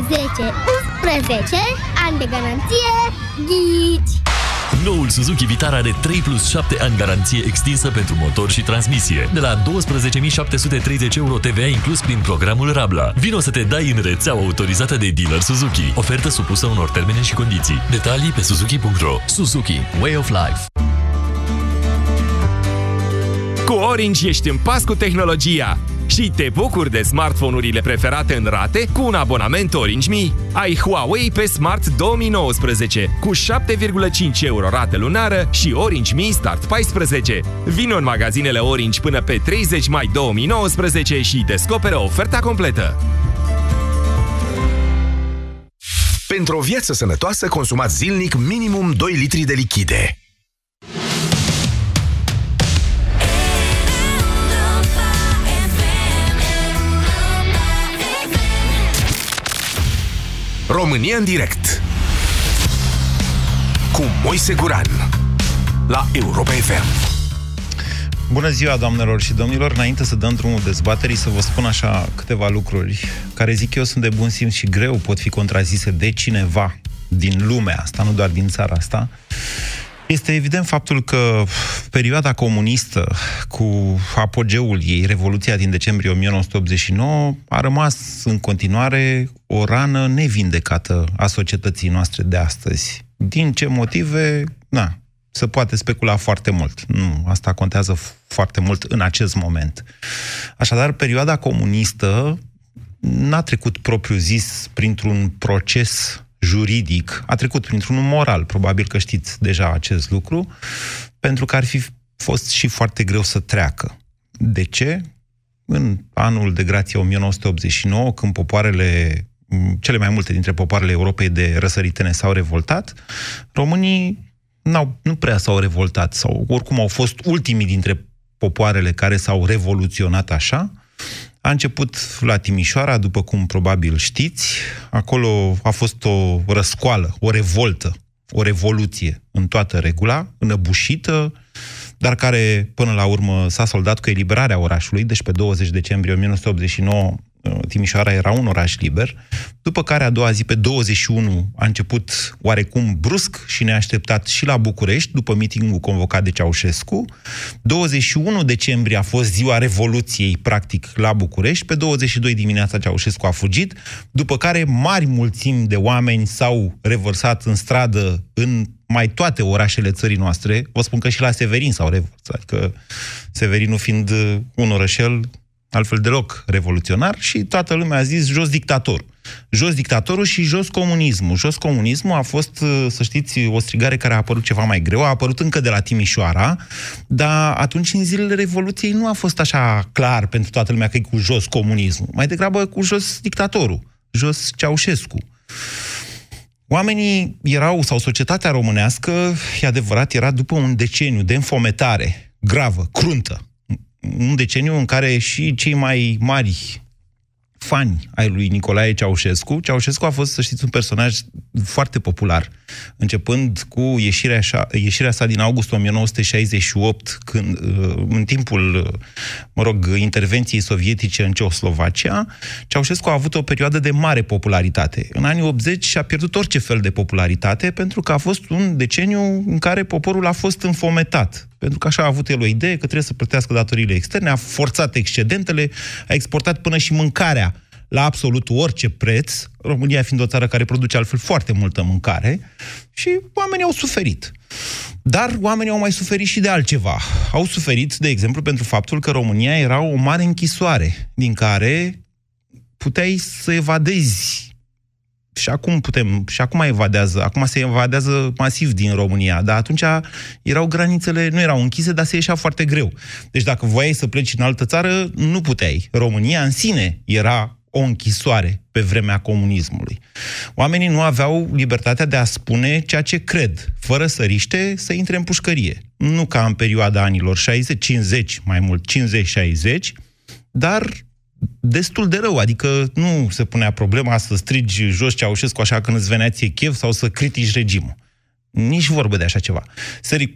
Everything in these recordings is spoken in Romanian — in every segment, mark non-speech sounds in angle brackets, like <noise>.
11 ani de garanție, ghici! Noul Suzuki Vitara are 3 plus 7 ani garanție extinsă pentru motor și transmisie. De la 12.730 euro TVA inclus prin programul Rabla. Vino să te dai în rețeaua autorizată de dealer Suzuki. Ofertă supusă unor termene și condiții. Detalii pe suzuki.ro Suzuki. Way of Life. Cu Orange ești în pas cu tehnologia și te bucuri de smartphone-urile preferate în rate cu un abonament Orange Mi. Ai Huawei pe Smart 2019 cu 7,5 euro rată lunară și Orange Mi Start 14. Vino în magazinele Orange până pe 30 mai 2019 și descoperă oferta completă. Pentru o viață sănătoasă, consumați zilnic minimum 2 litri de lichide. România în direct cu Moise Guran la Europa FM. Bună ziua, doamnelor și domnilor! Înainte să dăm drumul dezbaterii, să vă spun așa câteva lucruri care zic eu sunt de bun simț și greu pot fi contrazise de cineva din lumea asta, nu doar din țara asta. Este evident faptul că perioada comunistă, cu apogeul ei, Revoluția din decembrie 1989, a rămas în continuare o rană nevindecată a societății noastre de astăzi. Din ce motive? Na, se poate specula foarte mult. Nu, asta contează foarte mult în acest moment. Așadar, perioada comunistă n-a trecut propriu-zis printr-un proces juridic, a trecut printr-un moral, probabil că știți deja acest lucru, pentru că ar fi fost și foarte greu să treacă. De ce? În anul de grație 1989, când popoarele, cele mai multe dintre popoarele Europei de răsăritene s-au revoltat, românii n-au, nu prea s-au revoltat, sau oricum au fost ultimii dintre popoarele care s-au revoluționat așa, a început la Timișoara, după cum probabil știți. Acolo a fost o răscoală, o revoltă, o revoluție în toată regula, înăbușită, dar care până la urmă s-a soldat cu eliberarea orașului, deci pe 20 decembrie 1989 Uh, Timișoara era un oraș liber, după care a doua zi, pe 21, a început oarecum brusc și neașteptat și la București, după mitingul convocat de Ceaușescu. 21 decembrie a fost ziua Revoluției, practic, la București. Pe 22 dimineața Ceaușescu a fugit, după care mari mulțimi de oameni s-au revărsat în stradă în mai toate orașele țării noastre. Vă spun că și la Severin s-au revărsat, că Severinul fiind un orășel altfel deloc revoluționar, și toată lumea a zis jos dictatorul. Jos dictatorul și jos comunismul. Jos comunismul a fost, uh, să știți, o strigare care a apărut ceva mai greu, a apărut încă de la Timișoara, dar atunci, în zilele Revoluției, nu a fost așa clar pentru toată lumea că e cu jos comunismul. Mai degrabă cu jos dictatorul, jos Ceaușescu. Oamenii erau, sau societatea românească, e adevărat, era după un deceniu de înfometare gravă, cruntă, un deceniu în care și cei mai mari fani ai lui Nicolae Ceaușescu. Ceaușescu a fost, să știți, un personaj foarte popular, începând cu ieșirea, sa, ieșirea sa din august 1968, când, uh, în timpul, mă rog, intervenției sovietice în Ceoslovacia, Ceaușescu a avut o perioadă de mare popularitate. În anii 80 și-a pierdut orice fel de popularitate, pentru că a fost un deceniu în care poporul a fost înfometat pentru că așa a avut el o idee că trebuie să plătească datoriile externe, a forțat excedentele, a exportat până și mâncarea la absolut orice preț, România fiind o țară care produce altfel foarte multă mâncare, și oamenii au suferit. Dar oamenii au mai suferit și de altceva. Au suferit, de exemplu, pentru faptul că România era o mare închisoare, din care puteai să evadezi și acum putem, și acum evadează, acum se evadează masiv din România, dar atunci erau granițele, nu erau închise, dar se ieșea foarte greu. Deci dacă voiai să pleci în altă țară, nu puteai. România în sine era o închisoare pe vremea comunismului. Oamenii nu aveau libertatea de a spune ceea ce cred, fără să riște să intre în pușcărie. Nu ca în perioada anilor 60, 50, mai mult 50-60, dar destul de rău, adică nu se punea problema să strigi jos Ceaușescu așa când îți venea ție chef sau să critici regimul. Nici vorbă de așa ceva.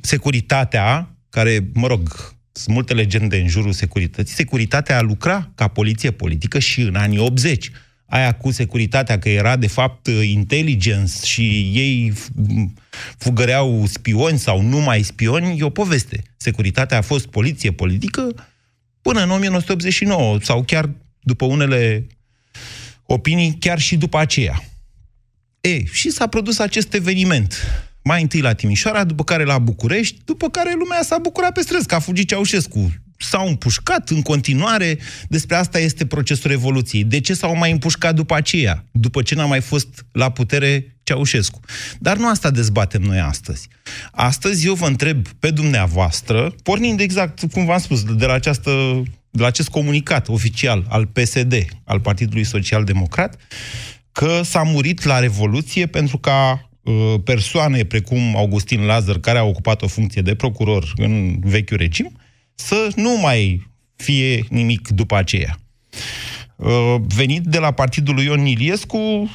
Securitatea, care, mă rog, sunt multe legende în jurul securității, securitatea a lucra ca poliție politică și în anii 80. aia cu securitatea, că era de fapt intelligence și ei fugăreau spioni sau numai spioni, e o poveste. Securitatea a fost poliție politică până în 1989 sau chiar după unele opinii, chiar și după aceea. E, și s-a produs acest eveniment. Mai întâi la Timișoara, după care la București, după care lumea s-a bucurat pe străzi, că a fugit Ceaușescu s-au împușcat în continuare. Despre asta este procesul Revoluției. De ce s-au mai împușcat după aceea, după ce n-a mai fost la putere Ceaușescu? Dar nu asta dezbatem noi astăzi. Astăzi eu vă întreb pe dumneavoastră, pornind exact, cum v-am spus, de la, această, de la acest comunicat oficial al PSD, al Partidului Social Democrat, că s-a murit la Revoluție pentru ca uh, persoane precum Augustin Lazar, care a ocupat o funcție de procuror în vechiul regim, să nu mai fie nimic după aceea. Uh, venit de la partidul lui Ion Iliescu,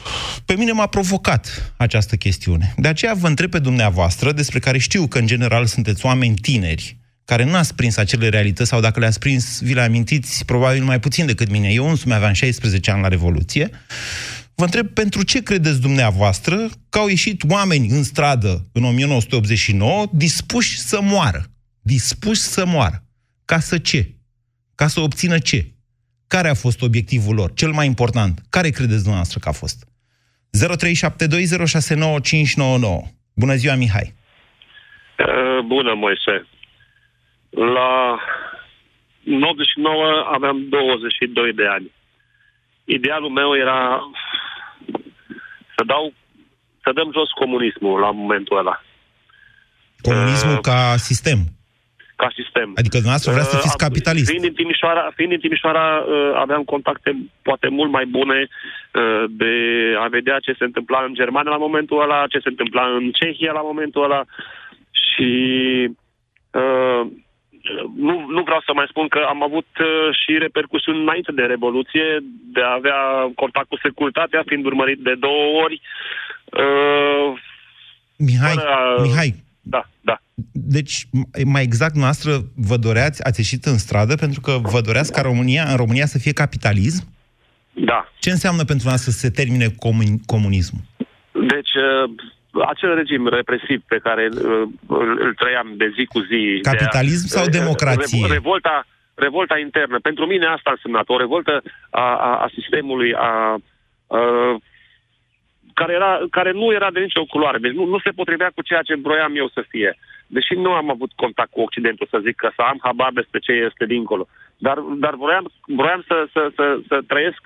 pe mine m-a provocat această chestiune. De aceea vă întreb pe dumneavoastră, despre care știu că în general sunteți oameni tineri, care nu ați prins acele realități, sau dacă le-ați prins, vi le amintiți probabil mai puțin decât mine. Eu însumi aveam 16 ani la Revoluție. Vă întreb, pentru ce credeți dumneavoastră că au ieșit oameni în stradă în 1989 dispuși să moară? Dispuși să moară. Ca să ce? Ca să obțină ce? Care a fost obiectivul lor? Cel mai important. Care credeți dumneavoastră că a fost? 0372069599. Bună ziua, Mihai! Uh, bună, Moise! La 99 aveam 22 de ani. Idealul meu era să dau, să dăm jos comunismul la momentul ăla. Comunismul uh, ca sistem? Ca sistem. Adică dumneavoastră vrea să fiți uh, capitalist. Fiind din Timișoara, fiind din Timișoara uh, aveam contacte poate mult mai bune uh, de a vedea ce se întâmpla în Germania la momentul ăla, ce se întâmpla în Cehia la momentul ăla și uh, nu, nu vreau să mai spun că am avut uh, și repercusiuni înainte de Revoluție, de a avea contact cu securitatea, fiind urmărit de două ori. Uh, Mihai, fără, Mihai, da, da. Deci, mai exact, noastră vă doreați, ați ieșit în stradă pentru că vă doreați ca România, în România să fie capitalism? Da. Ce înseamnă pentru noastră să se termine comun- comunismul? Deci, uh, acel regim represiv pe care uh, îl, îl trăiam de zi cu zi... Capitalism de a, sau democrație? Revolta, revolta internă. Pentru mine asta a însemnat o revoltă a, a, a sistemului, a, a care, era, care nu era de nicio culoare. Deci nu, nu se potrivea cu ceea ce vroiam eu să fie. Deși nu am avut contact cu Occidentul, să zic că să am habar despre ce este dincolo. Dar, dar vroiam, vroiam să, să, să, să trăiesc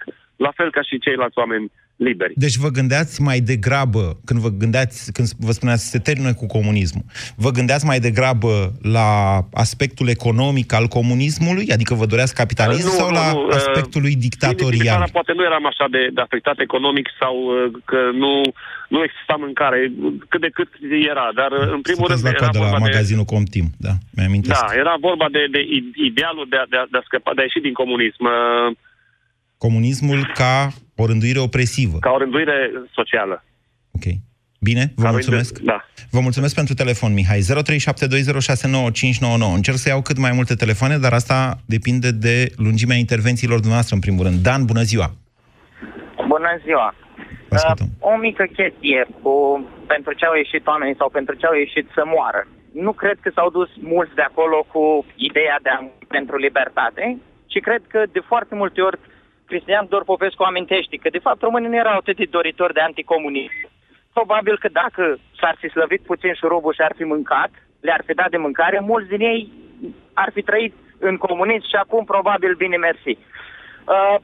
la fel ca și ceilalți oameni liberi. Deci vă gândeați mai degrabă, când vă gândeați, când vă spuneați să se termină cu comunismul, vă gândeați mai degrabă la aspectul economic al comunismului? Adică vă doreați capitalism nu, sau nu, la nu, uh, aspectul lui dictatorial? Poate nu eram așa de, de afectat economic sau uh, că nu, nu exista mâncare, cât de cât era, dar uh, în primul Sunteți rând... la era vorba la magazinul de, Comtim, da, mi Da, era vorba de, de idealul de a, de, a, de a scăpa, de a ieși din comunism. Comunismul ca o rânduire opresivă. Ca o rânduire socială. Ok. Bine, vă ca mulțumesc. Rându- da. Vă mulțumesc pentru telefon, Mihai. 0372069599. Încerc să iau cât mai multe telefoane, dar asta depinde de lungimea intervențiilor dumneavoastră, în primul rând. Dan, bună ziua! Bună ziua! Uh, o mică chestie cu pentru ce au ieșit oamenii sau pentru ce au ieșit să moară. Nu cred că s-au dus mulți de acolo cu ideea de a pentru libertate, ci cred că de foarte multe ori Cristian Dor Popescu amintește că, de fapt, românii nu erau atât de doritori de anticomunism. Probabil că dacă s-ar fi slăvit puțin șurubul și ar fi mâncat, le-ar fi dat de mâncare, mulți din ei ar fi trăit în comunism și acum probabil bine mersi. Uh,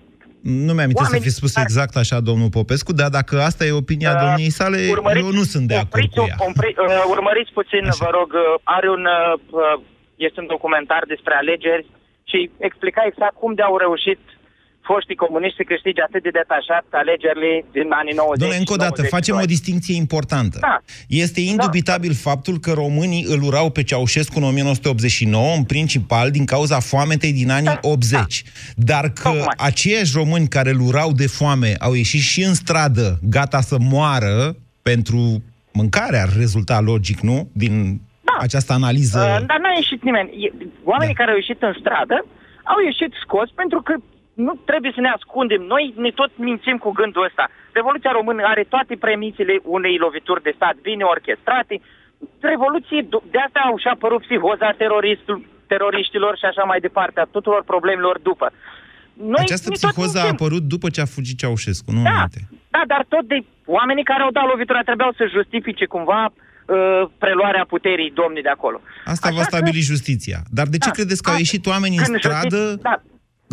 nu mi-am să fi spus ar... exact așa, domnul Popescu, dar dacă asta e opinia uh, domniei sale, eu nu sunt de acord cu ea. Umpri, uh, urmăriți puțin, așa. vă rog, uh, are un, uh, este un documentar despre alegeri și explica exact cum de au reușit foștii comuniști câștige atât de detașat alegerile din anii 90. Doamne, încă o dată, facem o distinție importantă. Da. Este indubitabil da. faptul că românii îl urau pe Ceaușescu în 1989, în principal din cauza foametei din anii da. 80. Da. Dar că Tocmai. aceiași români care îl urau de foame au ieșit și în stradă, gata să moară pentru mâncare, ar rezulta logic, nu? Din da. această analiză... Uh, dar n-a ieșit nimeni. Oamenii da. care au ieșit în stradă au ieșit scoți pentru că nu trebuie să ne ascundem. Noi ne tot mințim cu gândul ăsta. Revoluția română are toate premisele unei lovituri de stat bine orchestrate. Revoluție, de asta au și apărut psihoza teroriștilor și așa mai departe, a tuturor problemelor după. Noi Această psihoză a apărut după ce a fugit Ceaușescu, nu da, înainte. Da, dar tot de oamenii care au dat lovitura trebuiau să justifice cumva uh, preluarea puterii domnii de acolo. Asta Așa va stabili că... justiția. Dar de ce da, credeți că au ieșit oamenii în stradă justiț... da.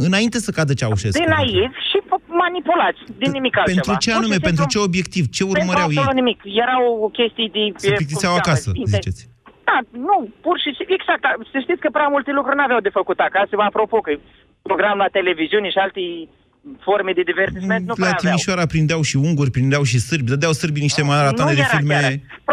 Înainte să cadă Ceaușescu? De naiv și manipulați, din nimic altceva. Pentru ce anume? Pentru ce obiectiv? Ce urmăreau ei? Pentru nimic. Erau chestii de... Să plictiseau acasă, ziceți. Da, nu, pur și simplu, exact. Să știți că prea multe lucruri n-aveau de făcut acasă. Vă apropo că program la televiziune și alte forme de divertisment nu La Timișoara aveau. prindeau și unguri, prindeau și sârbi, dădeau sârbii niște maratoane de filme,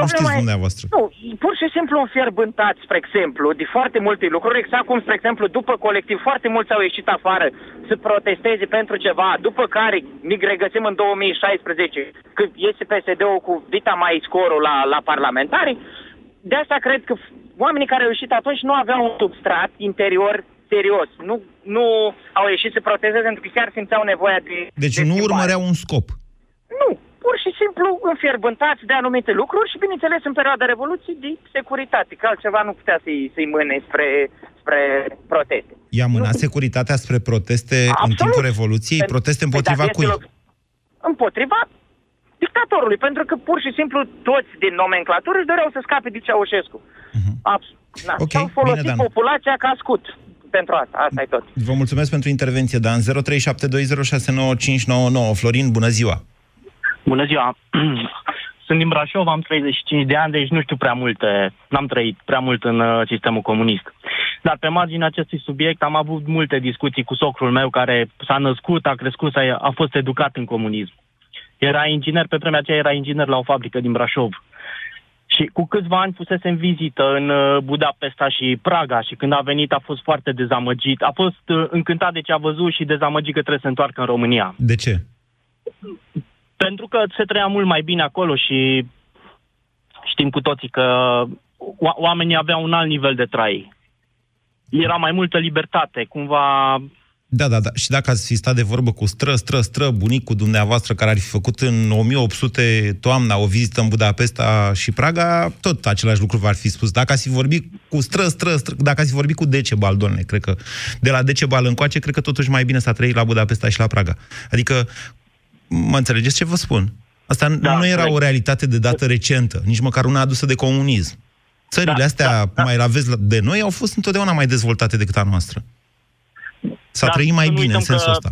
nu știți dumneavoastră. Nu, pur și simplu înfierbântați, spre exemplu, de foarte multe lucruri, exact cum, spre exemplu, după colectiv, foarte mulți au ieșit afară să protesteze pentru ceva, după care ne regăsim în 2016, când iese PSD-ul cu Vita mai scorul la, la parlamentari, de asta cred că oamenii care au ieșit atunci nu aveau un substrat interior serios. Nu, nu au ieșit să protesteze pentru că chiar simțeau nevoia de... Deci de nu urmăreau un scop. Nu, pur și simplu înfierbântați de anumite lucruri și, bineînțeles, în perioada Revoluției, de securitate, că altceva nu putea să-i, să mâne spre, spre proteste. I-a mânat nu. securitatea spre proteste Absolut. în timpul Revoluției? Proteste împotriva păi, cui? Împotriva dictatorului, pentru că pur și simplu toți din nomenclatură își doreau să scape de Ceaușescu. Uh-huh. Absolut. Da. Okay. Și-au folosit Bine, populația ca scut pentru asta. Asta e tot. Vă mulțumesc pentru intervenție, Dan. 0372069599. Florin, bună ziua! Bună ziua! <clears throat> Sunt din Brașov, am 35 de ani, deci nu știu prea multe, n-am trăit prea mult în uh, sistemul comunist. Dar pe marginea acestui subiect am avut multe discuții cu socrul meu care s-a născut, a crescut, a, a fost educat în comunism. Era inginer, pe vremea aceea era inginer la o fabrică din Brașov. Și cu câțiva ani fusese în vizită în uh, Budapesta și Praga și când a venit a fost foarte dezamăgit. A fost uh, încântat de ce a văzut și dezamăgit că trebuie să întoarcă în România. De ce? Pentru că se trăia mult mai bine acolo și știm cu toții că oamenii aveau un alt nivel de trai. Era mai multă libertate, cumva da, da, da. Și dacă ați fi stat de vorbă cu stră, stră, stră, bunicul dumneavoastră, care ar fi făcut în 1800 toamna o vizită în Budapesta și Praga, tot același lucru v-ar fi spus. Dacă ați fi vorbit cu stră, stră, stră dacă ați fi vorbit cu Decebal, domnule, cred că de la Decebal încoace, cred că totuși mai bine s-a trăit la Budapesta și la Praga. Adică, mă înțelegeți ce vă spun? Asta da, nu era o realitate de dată recentă, nici măcar una adusă de comunism. Țările da, astea da, da. mai la vezi de noi au fost întotdeauna mai dezvoltate decât a noastră. S-a Dar trăit mai bine în sensul ăsta.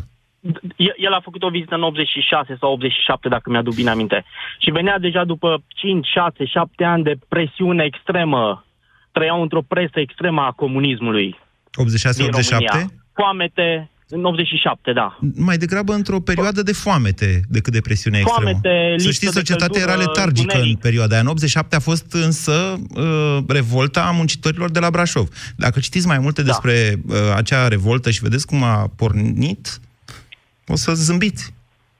El a făcut o vizită în 86 sau 87, dacă mi-aduc bine aminte. Și venea deja după 5, 6, 7 ani de presiune extremă. Trăiau într-o presă extremă a comunismului. 86-87? Foamete, în 87, da. Mai degrabă într-o perioadă de foamete decât de presiune extremă. Foamete, Să știți, societatea era letargică în perioada aia. În 87 a fost însă uh, revolta a muncitorilor de la Brașov. Dacă citiți mai multe da. despre uh, acea revoltă și vedeți cum a pornit, o să zâmbiți.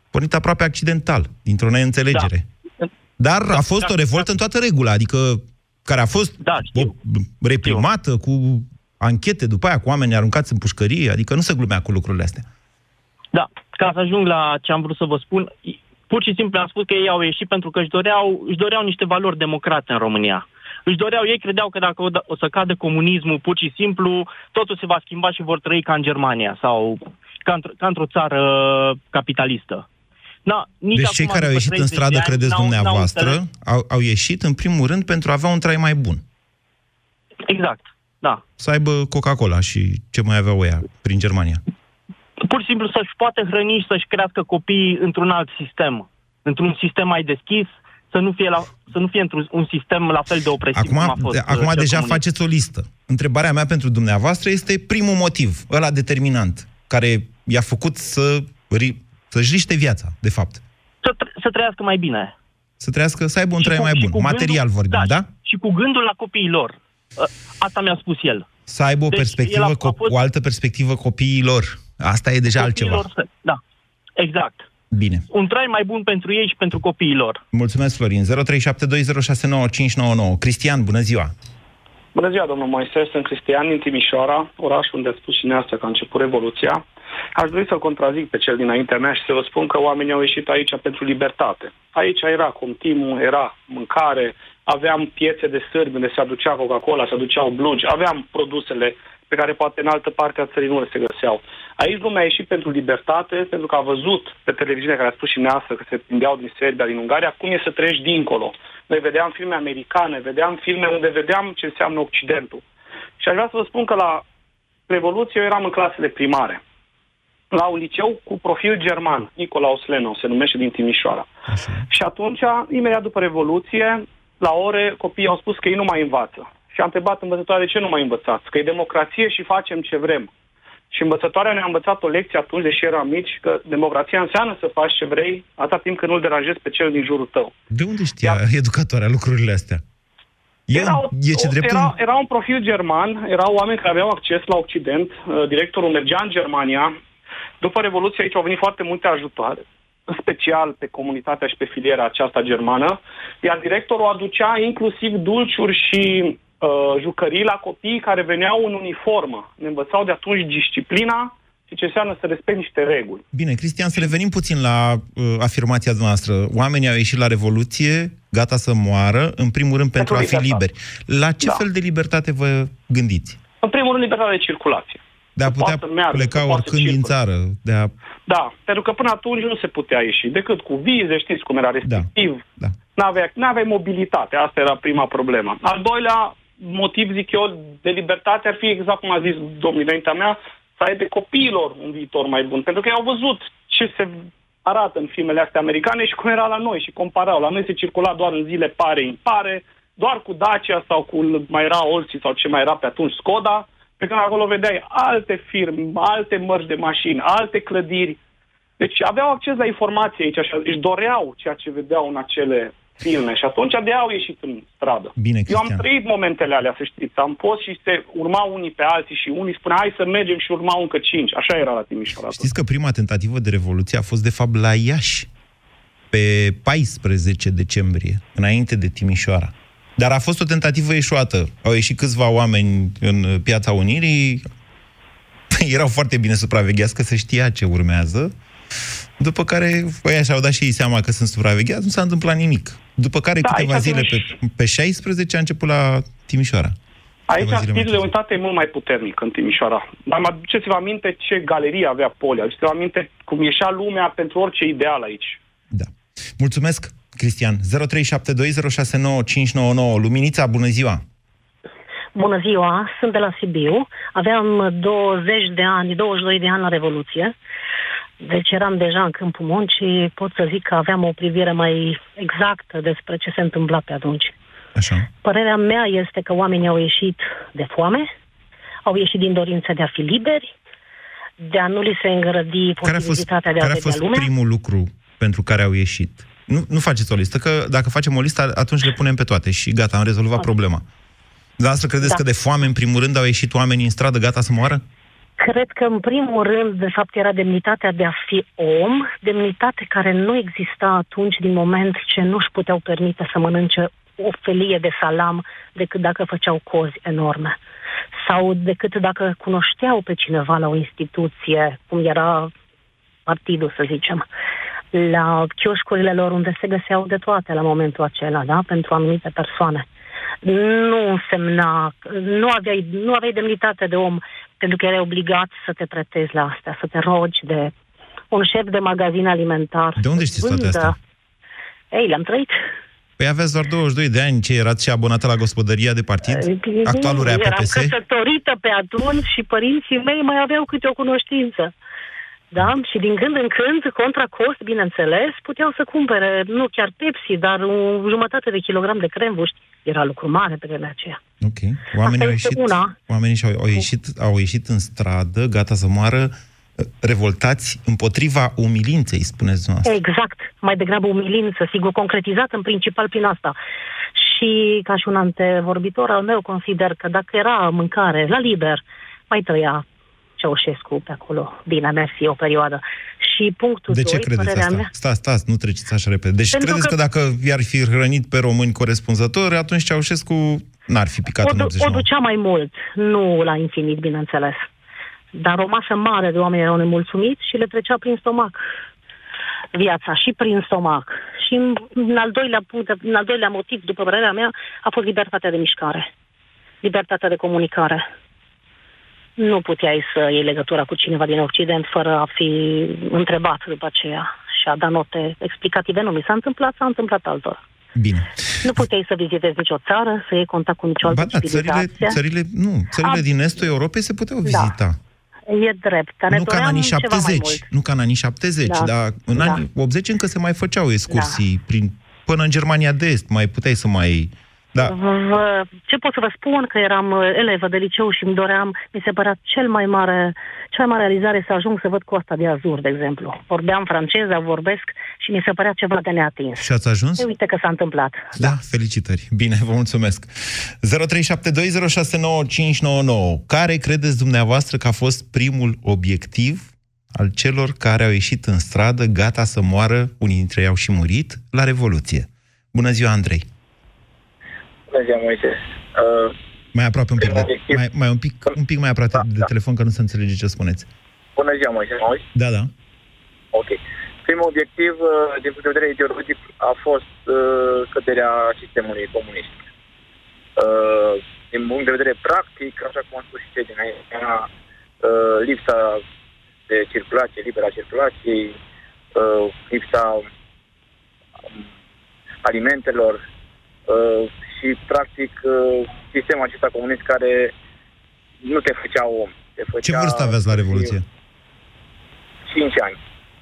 Pornit aproape accidental, dintr-o neînțelegere. Da. Dar da, a fost da, o revoltă da. în toată regula, adică care a fost da, reprimată știu. cu anchete după aia cu oameni aruncați în pușcărie, adică nu se glumea cu lucrurile astea. Da, ca să ajung la ce am vrut să vă spun, pur și simplu am spus că ei au ieșit pentru că își doreau, își doreau niște valori democrate în România. Își doreau, ei credeau că dacă o, da, o să cadă comunismul, pur și simplu, totul se va schimba și vor trăi ca în Germania sau ca, într- ca într-o țară capitalistă. Da, nici deci cei care au ieșit în stradă, de credeți n-au, dumneavoastră, n-au au, au ieșit în primul rând pentru a avea un trai mai bun. Exact. Da. Să aibă Coca-Cola și ce mai aveau ea prin Germania. Pur și simplu să-și poată hrăni și să-și crească copiii într-un alt sistem. Într-un sistem mai deschis, să nu fie, la, să nu fie într-un un sistem la fel de opresiv acum, cum a fost. Acum uh, deja comunist. faceți o listă. Întrebarea mea pentru dumneavoastră este primul motiv, ăla determinant, care i-a făcut să, să-și riște viața, de fapt. Să, să trăiască mai bine. Să trăiască, să aibă un trai mai bun. Material gândul, vorbim, da? da? Și cu gândul la copiii lor. Ă, asta mi-a spus el. Să aibă o deci perspectivă, a, a fost... o altă perspectivă copiilor. Asta e deja copiilor, altceva. Da, exact. Bine. Un trai mai bun pentru ei și pentru copiii lor. Mulțumesc, Florin. 0372069599. Cristian, bună ziua! Bună ziua, domnul Moise. Sunt Cristian din Timișoara, oraș unde a spus și neastră că a început Revoluția. Aș dori să-l contrazic pe cel dinaintea mea și să vă spun că oamenii au ieșit aici pentru libertate. Aici era continuă, era mâncare, aveam piețe de sârbi unde se aducea Coca-Cola, se aduceau blugi, aveam produsele pe care poate în altă parte a țării nu le se găseau. Aici lumea a ieșit pentru libertate, pentru că a văzut pe televiziune, care a spus și neastră, că se prindeau din Serbia, din Ungaria, cum e să treci dincolo. Noi vedeam filme americane, vedeam filme unde vedeam ce înseamnă Occidentul. Și aș vrea să vă spun că la Revoluție eu eram în clasele primare. La un liceu cu profil german, Nicolaus Leno, se numește din Timișoara. Așa. Și atunci, imediat după Revoluție, la ore, copiii au spus că ei nu mai învață. Și am întrebat învățătoarea de ce nu mai învățați? Că e democrație și facem ce vrem. Și învățătoarea ne-a învățat o lecție atunci, deși eram mici, că democrația înseamnă să faci ce vrei, atâta timp când nu-l deranjezi pe cel din jurul tău. De unde știa educatoarea lucrurile astea? E, Era, o- e ce drept era, în- era un profil german, erau oameni care aveau acces la Occident, uh, directorul mergea în Germania. După Revoluție aici au venit foarte multe ajutoare, în special pe comunitatea și pe filiera aceasta germană, iar directorul aducea inclusiv dulciuri și uh, jucării la copiii care veneau în uniformă. Ne învățau de atunci disciplina și ce înseamnă să respecti niște reguli. Bine, Cristian, să revenim puțin la uh, afirmația noastră. Oamenii au ieșit la Revoluție, gata să moară, în primul rând pentru, Pentru a fi libertate. liberi. La ce Da. fel de libertate vă gândiți? În primul rând, libertatea de circulație. De a Să putea poată meargă, să pleca poată oricând din circule. țară, de a... Da, pentru că până atunci nu se putea ieși, decât cu vize, știți cum era restrictiv. Da. N-aveai, n-aveai mobilitate, asta era prima problemă. Al doilea motiv, zic eu, de libertate ar fi exact cum a zis domnul înaintea mea, să ai de copiilor un viitor mai bun. Pentru că ei au văzut ce se arată în filmele astea americane și cum era la noi și comparau. La noi se circula doar în zile pare impare, doar cu Dacia sau cu mai era Olsi sau ce mai era pe atunci Skoda, pe când acolo vedeai alte firme, alte mărci de mașini, alte clădiri. Deci aveau acces la informație aici și își doreau ceea ce vedeau în acele filme și atunci de au ieșit în stradă. Bine, Eu am Cristian. trăit momentele alea, să știți. Am fost și se urmau unii pe alții și unii spuneau hai să mergem și urmau încă cinci. Așa era la Timișoara. Știți că prima tentativă de revoluție a fost, de fapt, la Iași, pe 14 decembrie, înainte de Timișoara. Dar a fost o tentativă eșuată. Au ieșit câțiva oameni în Piața Unirii, <laughs> erau foarte bine supravegheați, că se știa ce urmează, după care ăia și-au dat și ei seama că sunt supravegheați, nu s-a întâmplat nimic. După care Da, câteva aici zile, atunci- pe, pe 16, a început la Timișoara. Aici Câteva zile mai spiritul de târziu. unitate e mult mai puternic în Timișoara. Dar mă aduceți-vă aminte ce galerie avea Poli. Aduceți-vă aminte cum ieșea lumea pentru orice ideal aici. Da. Mulțumesc, Cristian. 0372069599. Luminița, bună ziua! Bună ziua, sunt de la Sibiu. Aveam 20 de ani, 22 de ani la Revoluție. Deci eram deja în câmpul muncii. Pot să zic că aveam o privire mai exactă despre ce se întâmpla pe atunci. Așa. Părerea mea este că oamenii au ieșit de foame, au ieșit din dorința de a fi liberi, de a nu li se îngrădi Care a fost, posibilitatea de a care a vedea fost lumea. primul lucru pentru care au ieșit? Nu, nu faceți o listă, că dacă facem o listă, atunci le punem pe toate și gata, am rezolvat problema. Dar asta credeți Da. că de foame, în primul rând, au ieșit oamenii în stradă gata să moară? Cred că, în primul rând, de fapt, era demnitatea de a fi om, demnitate care nu exista atunci din moment ce nu își puteau permite să mănânce o felie de salam decât dacă făceau cozi enorme. Sau decât dacă cunoșteau pe cineva la o instituție, cum era partidul, să zicem, la chioșcurile lor unde se găseau de toate la momentul acela, da? pentru anumite persoane. Nu însemna, nu aveai, nu aveai demnitate de om pentru că erai obligat să te pretezi la astea, să te rogi de un șef de magazin alimentar. De unde să știți toate vândă- astea? Ei, le-am trăit. Păi aveți doar 22 de ani, ce erați și abonată la gospodăria de partid? Actualul rea Eram PPS? căsătorită pe atunci și părinții mei mai aveau câte o cunoștință. Da? Și din când în când, contra cost, bineînțeles, puteau să cumpere, nu chiar Pepsi, dar o jumătate de kilogram de cremvuști. Era lucru mare pe vremea aceea. Ok. Oamenii au este ieșit, una. oamenii și-au, au, ieșit, au ieșit în stradă, gata să moară, revoltați împotriva umilinței, spuneți dumneavoastră. Exact. Mai degrabă umilință, sigur, concretizat în principal prin asta. Și ca și un antevorbitor al meu, consider că dacă era mâncare la liber, mai trăia Ceaușescu pe acolo. Bine, mersi, o perioadă. Și punctul De ce doi, credeți părerea asta? Mea, Stați, stați, nu treceți așa repede. Deci Pentru credeți că... că- dacă i-ar fi hrănit pe români corespunzător, atunci Ceaușescu n-ar fi picat o, în du- o 89. ducea mai mult, nu la infinit, bineînțeles. dar o masă mare de oameni erau nemulțumiți și le trecea prin stomac viața și prin stomac. Și în al doilea punct, în al doilea motiv, după părerea mea, a fost libertatea de mișcare, libertatea de comunicare. Nu puteai să iei legătura cu cineva din Occident fără a fi întrebat după aceea și a da note explicative. Nu mi s-a întâmplat, s-a întâmplat altor. Bine. Nu puteai să vizitezi nicio țară, să iei contact cu nicio altă ba, da, civilizație. țările, țările, nu, țările a... din estul Europei se puteau vizita. Da. E drept, dar ne nu ca în anii 70, nu ca în anii 70, da. dar în da. anii 80 încă se mai făceau excursii da. prin, până în Germania de Est, mai puteai să mai da. Ce pot să vă spun? Că eram uh, elevă de liceu și îmi doream, mi se părea cel mai mare, cea mai mare realizare să ajung să văd Costa de Azur, de exemplu. Vorbeam franceză, vorbesc și mi se părea ceva de neatins. Și ați ajuns? E, uite că s-a întâmplat. Da, da, felicitări. Bine, vă mulțumesc. 0372069599. Care credeți dumneavoastră că a fost primul obiectiv al celor care au ieșit în stradă, gata să moară, unii dintre ei au și murit, la Revoluție? Bună ziua, Andrei! Bună ziua, Moise. Uh, mai aproape un pic, de, mai, mai un, pic, un pic mai aproape da, de da. telefon, că nu se înțelege ce spuneți. Bună ziua, Moise, mă auzi? Da, da. Ok. Primul obiectiv, uh, din punct de vedere ideologic, a fost uh, căderea sistemului comunist. Uh, din punct de vedere practic, așa cum am spus și cei dinainte, uh, lipsa de circulație, libera circulației, uh, lipsa um, alimentelor uh, și, practic, uh, sistemul acesta comunist care nu te făcea om. Te făcea Ce vârstă aveați la Revoluție? 5 ani.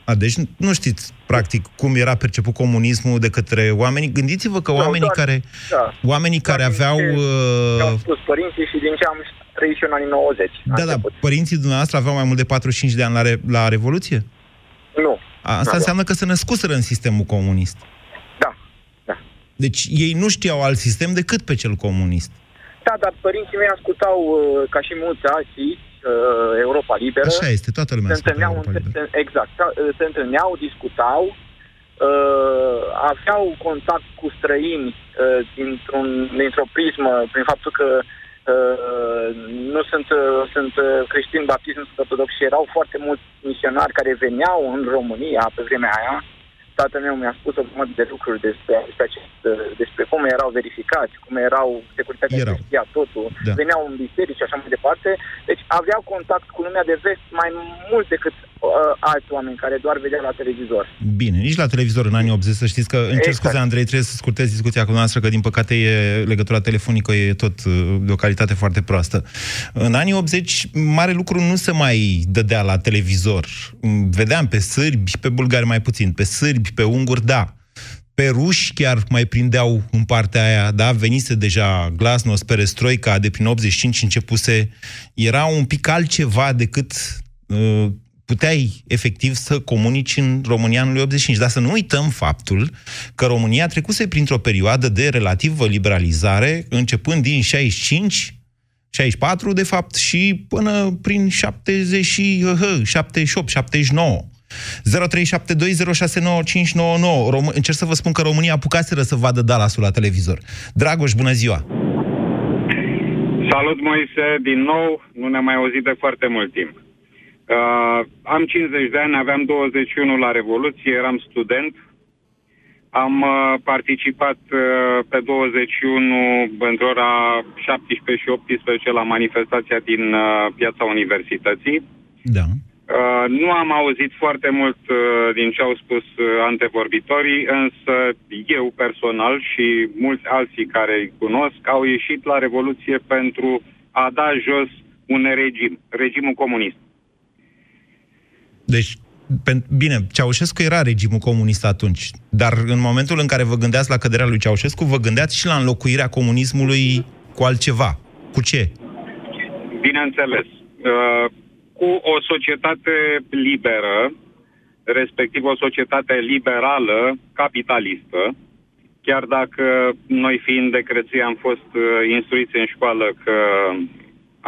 A, deci nu știți, practic, cum era perceput comunismul de către oamenii. Gândiți-vă că oamenii doar, care, da, oamenii care aveau... Ce au spus părinții și din ce am trăit și în anii 90. Da, da, părinții dumneavoastră aveau mai mult de 45 de ani la, re, la Revoluție? Nu. A, asta înseamnă că se născuseră în sistemul comunist. Deci ei nu știau alt sistem decât pe cel comunist. Da, dar părinții mei ascultau, uh, ca și mulți alții, uh, Europa Liberă. Așa este, toată lumea se întâlneau, Europa Exact, uh, se întâlneau, discutau, aveau contact cu străini dintr-un, dintr-o prismă, prin faptul că nu sunt, sunt creștini baptiști, nu sunt ortodoxi și erau foarte mulți misionari care veneau în România pe vremea aia tatăl meu mi-a spus o grămadă de lucruri despre, despre, acest, despre cum erau verificați, cum erau securitatea erau. știa totul, da. veneau în biserici și așa mai departe. Deci aveau contact cu lumea de vest mai mult decât uh, alți oameni care doar vedeau la televizor. Bine, nici la televizor în anii 80, să știți că, îmi cer exact. scuze, Andrei, trebuie să scurtez discuția cu noastră, că din păcate e, legătura telefonică e tot uh, de o calitate foarte proastă. În anii 80, mare lucru nu se mai dădea la televizor. Vedeam pe sârbi, pe bulgari mai puțin, pe sârbi, pe unguri, da. Pe ruși chiar mai prindeau în partea aia, da, venise deja glasnost, perestroica, de prin 85 începuse. Era un pic altceva decât uh, puteai efectiv să comunici în România în 85. Dar să nu uităm faptul că România trecuse printr-o perioadă de relativă liberalizare, începând din 65 64, de fapt, și până prin 70, 78, 79. 0372069599. Rom- încerc să vă spun că România apucaseră să vadă Dallasul la televizor. Dragoș, bună ziua! Salut, Moise, din nou. Nu ne-am mai auzit de foarte mult timp. Uh, am 50 de ani, aveam 21 la Revoluție, eram student. Am uh, participat uh, pe 21 între ora 17 și 18 la manifestația din uh, piața Universității. Da. Uh, nu am auzit foarte mult uh, din ce au spus uh, antevorbitorii, însă eu personal și mulți alții care îi cunosc au ieșit la Revoluție pentru a da jos un regim, regimul comunist. Deci, bine, Ceaușescu era regimul comunist atunci, dar în momentul în care vă gândeați la căderea lui Ceaușescu, vă gândeați și la înlocuirea comunismului cu altceva. Cu ce? Bineînțeles. Uh, cu o societate liberă, respectiv o societate liberală, capitalistă, chiar dacă noi fiind de creție am fost uh, instruiți în școală că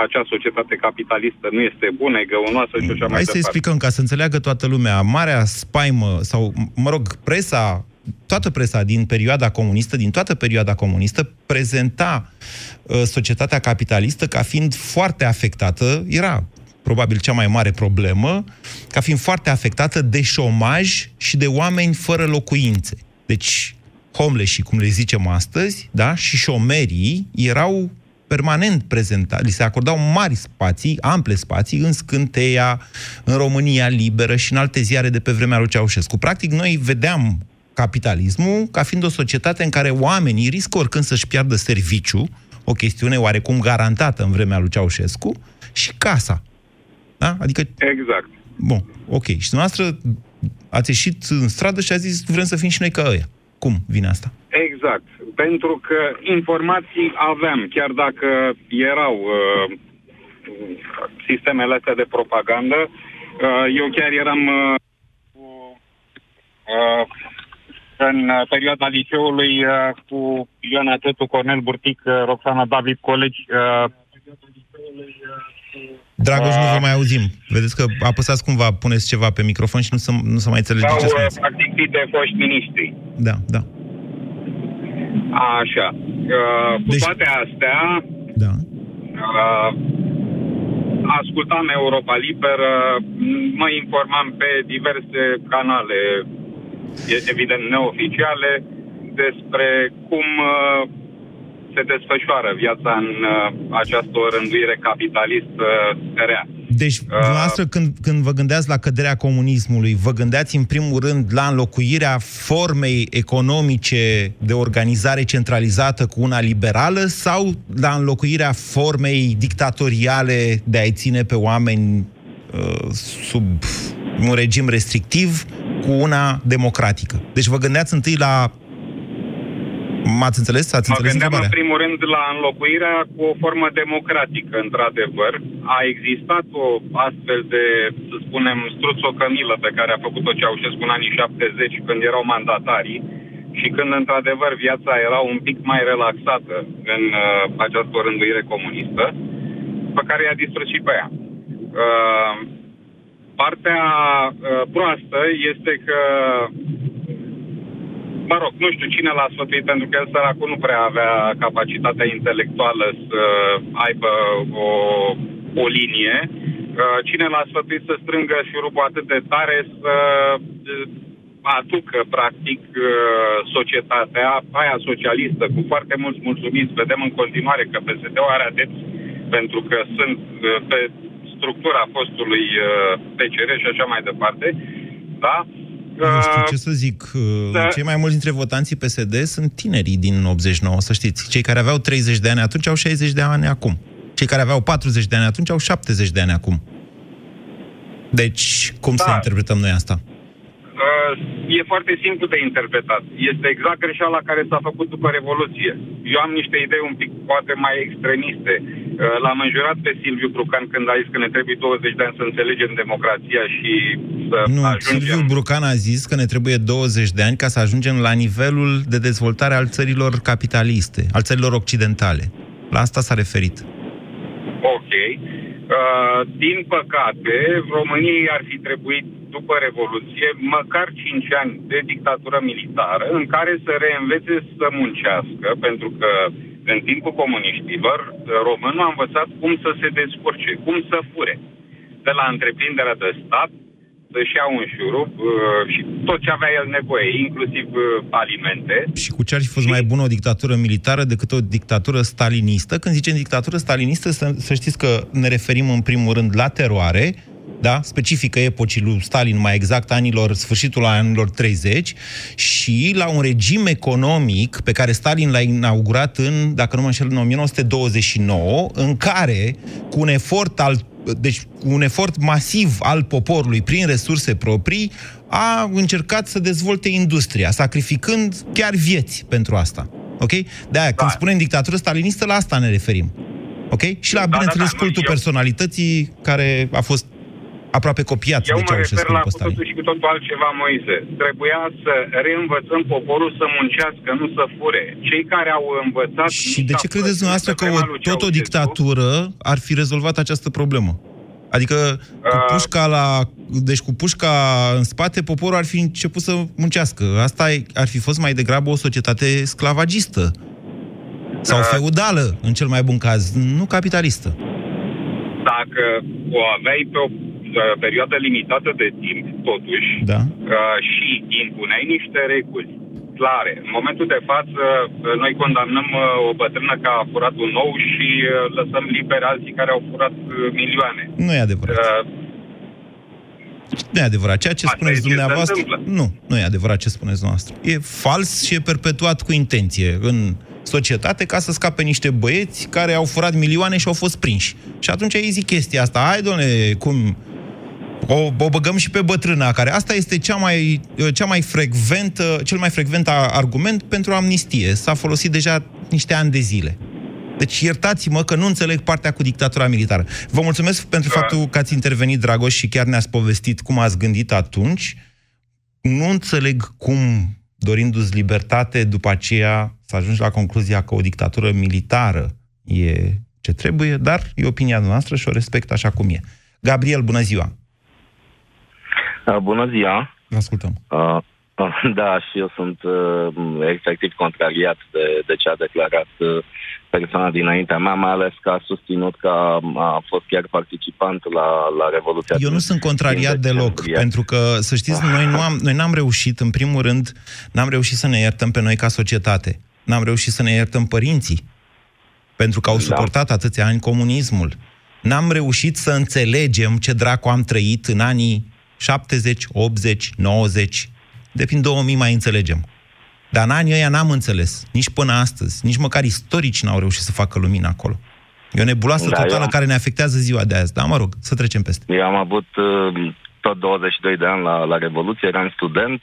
acea societate capitalistă nu este bună, e găunoasă și așa mai Hai să explicăm ca să înțeleagă toată lumea. Marea spaimă, sau, mă rog, presa, toată presa din perioada comunistă, din toată perioada comunistă, prezenta uh, societatea capitalistă ca fiind foarte afectată, era probabil cea mai mare problemă, ca fiind foarte afectată de șomaj și de oameni fără locuințe. Deci, homeless și cum le zicem astăzi, da, și șomerii erau permanent prezentați, li se acordau mari spații, ample spații, în Scânteia, în România Liberă și în alte ziare de pe vremea lui Ceaușescu. Practic, noi vedeam capitalismul ca fiind o societate în care oamenii riscă oricând să-și piardă serviciu, o chestiune oarecum garantată în vremea lui Ceaușescu, și casa. Da? Adică... Exact. Bun, ok. Și dumneavoastră ați ieșit în stradă și a zis vrem să fim și noi ca ăia. Cum vine asta? Exact. Pentru că informații aveam, chiar dacă erau uh, sistemele astea de propagandă. Uh, eu chiar eram uh, uh, în perioada liceului uh, cu Ioana Tetu, Cornel Burtic, uh, Roxana David, colegi. Uh, Dragoș, nu vă mai auzim. Vedeți că apăsați cumva, puneți ceva pe microfon și nu se, nu se mai înțelege sau ce spuneți. practic de foști miniștri. Da, da. Așa. Uh, cu Deci- toate astea, Da. uh, ascultam Europa Liberă, m- mă informam pe diverse canale, e- evident neoficiale, despre cum uh, se desfășoară viața în uh, această rânduire capitalistă rea. Deci, dumneavoastră, când, când vă gândeați la căderea comunismului, vă gândeați în primul rând la înlocuirea formei economice de organizare centralizată cu una liberală sau la înlocuirea formei dictatoriale de a-i ține pe oameni uh, sub un regim restrictiv cu una democratică? Deci vă gândeați întâi la... M-ați înțeles? Ați Mă înțeles gândeam în întrebarea? primul rând la înlocuirea cu o formă democratică, într-adevăr. A existat o astfel de, să spunem, struțocănilă pe care a făcut-o Ceaușescu în anii 70, când erau mandatarii și când, într-adevăr, viața era un pic mai relaxată în uh, această rânduire comunistă, pe care i-a distrus și pe ea. Uh, partea uh, proastă este că mă rog, nu știu cine l-a sfătuit, pentru că el săracul nu prea avea capacitatea intelectuală să aibă o, o linie. Uh, Cine l-a sfătuit să strângă șurubul atât de tare să uh, aducă, practic, uh, societatea aia socialistă cu foarte mulți mulțumiți. Vedem în continuare că PSD-ul are adepți pentru că sunt uh, pe structura postului uh, PCR și așa mai departe. Da? Nu știu Uh, ce să zic. da. Cei mai mulți dintre votanții PSD sunt tinerii din 89, să știți. Cei care aveau 30 de ani atunci au 60 de ani acum. Cei care aveau 40 de ani atunci au 70 de ani acum. Deci, cum să Da. interpretăm noi asta? Uh, e foarte simplu de interpretat. Este exact greșeala care s-a făcut după Revoluție. Eu am niște idei un pic poate mai extremiste. Uh, L-am înjurat pe Silviu Brucan când a zis că ne trebuie 20 de ani să înțelegem democrația și să Nu, ajungem... Silviu Brucan a zis că ne trebuie 20 de ani ca să ajungem la nivelul de dezvoltare al țărilor capitaliste, al țărilor occidentale. La asta s-a referit. Ok. Uh, din păcate, României ar fi trebuit, după Revoluție, măcar 5 ani de dictatură militară în care să reînvețe să muncească, pentru că în timpul comuniștilor, românul a învățat cum să se descurce, cum să fure. De la întreprinderea de stat, să-și ia un șurub uh, și tot ce avea el nevoie, inclusiv uh, alimente. Și cu ce ar fi fost mai bună o dictatură militară decât o dictatură stalinistă? Când zicem dictatură stalinistă, să, să știți că ne referim în primul rând la teroare, da? specifică epocii lui Stalin, mai exact anilor, sfârșitul anilor 30, și la un regim economic pe care Stalin l-a inaugurat în, dacă nu mă înșel, în 1929, în care, cu un efort al deci cu un efort masiv al poporului prin resurse proprii, a încercat să dezvolte industria, sacrificând chiar vieți pentru asta. Ok? De-aia, când spunem dictatură stalinistă, la asta ne referim. Ok? Și la, Da, bineînțeles, da, da, nu, cultul eu- personalității care a fost aproape copiat Eu de mă refer Ceaușescu la după cu Stalin. totul și cu totul altceva, Moise. Trebuia să reînvățăm poporul să muncească, nu să fure. Cei care au învățat... Și de ce credeți dumneavoastră că o, tot o dictatură ar fi rezolvat această problemă? Adică cu Uh. pușca la... Deci cu pușca în spate, poporul ar fi început să muncească. Asta e- ar fi fost mai degrabă o societate sclavagistă. Sau Uh. feudală, în cel mai bun caz, nu capitalistă. dacă o aveai pe o uh, perioadă limitată de timp, totuși, Da. uh, și impuneai niște reguli clare. În momentul de față, uh, noi condamnăm uh, o bătrână că a furat un nou și uh, lăsăm liberi alții care au furat uh, milioane. Nu e adevărat. Uh, Nu e adevărat. Ceea ce Asta spuneți e ce se dumneavoastră... întâmplă. Nu, nu e adevărat ce spuneți dumneavoastră. E fals și e perpetuat cu intenție în societate ca să scape niște băieți care au furat milioane și au fost prinși. Și atunci ei zic chestia asta. Hai, domnule, cum... O, o băgăm și pe bătrâna, care asta este cea mai, cea mai frecventă, cel mai frecvent a- argument pentru amnistie. S-a folosit deja niște ani de zile. Deci iertați-mă că nu înțeleg partea cu dictatura militară. Vă mulțumesc pentru faptul că ați intervenit, Dragoș, și chiar ne-ați povestit cum ați gândit atunci. Nu înțeleg cum, dorindu-ți libertate, după aceea să ajungi la concluzia că o dictatură militară e ce trebuie, dar e opinia noastră și o respect așa cum e. Gabriel, bună ziua! Uh, Bună ziua! Vă ascultăm. Uh, uh, <laughs> da, și eu sunt uh, efectiv contrariat de, de ce a declarat uh, persoana dinaintea mea, mai ales că a susținut că a, a fost chiar participant la, la Revoluția Eu nu din- sunt contrariat din deloc, decembrie. pentru că, să știți, noi, nu am, noi n-am reușit, în primul rând, n-am reușit să ne iertăm pe noi ca societate. N-am reușit să ne iertăm părinții, pentru că au suportat atâția ani comunismul. N-am reușit să înțelegem ce dracu am trăit în anii 70, 80, 90. De prin 2000 mai înțelegem. Dar în anii ăia n-am înțeles, nici până astăzi, nici măcar istorici n-au reușit să facă lumină acolo. E o nebuloasă Da, totală eu- care ne afectează ziua de azi. Da, mă rog, să trecem peste. Eu am avut uh, tot 22 de ani la, la Revoluție, eram student,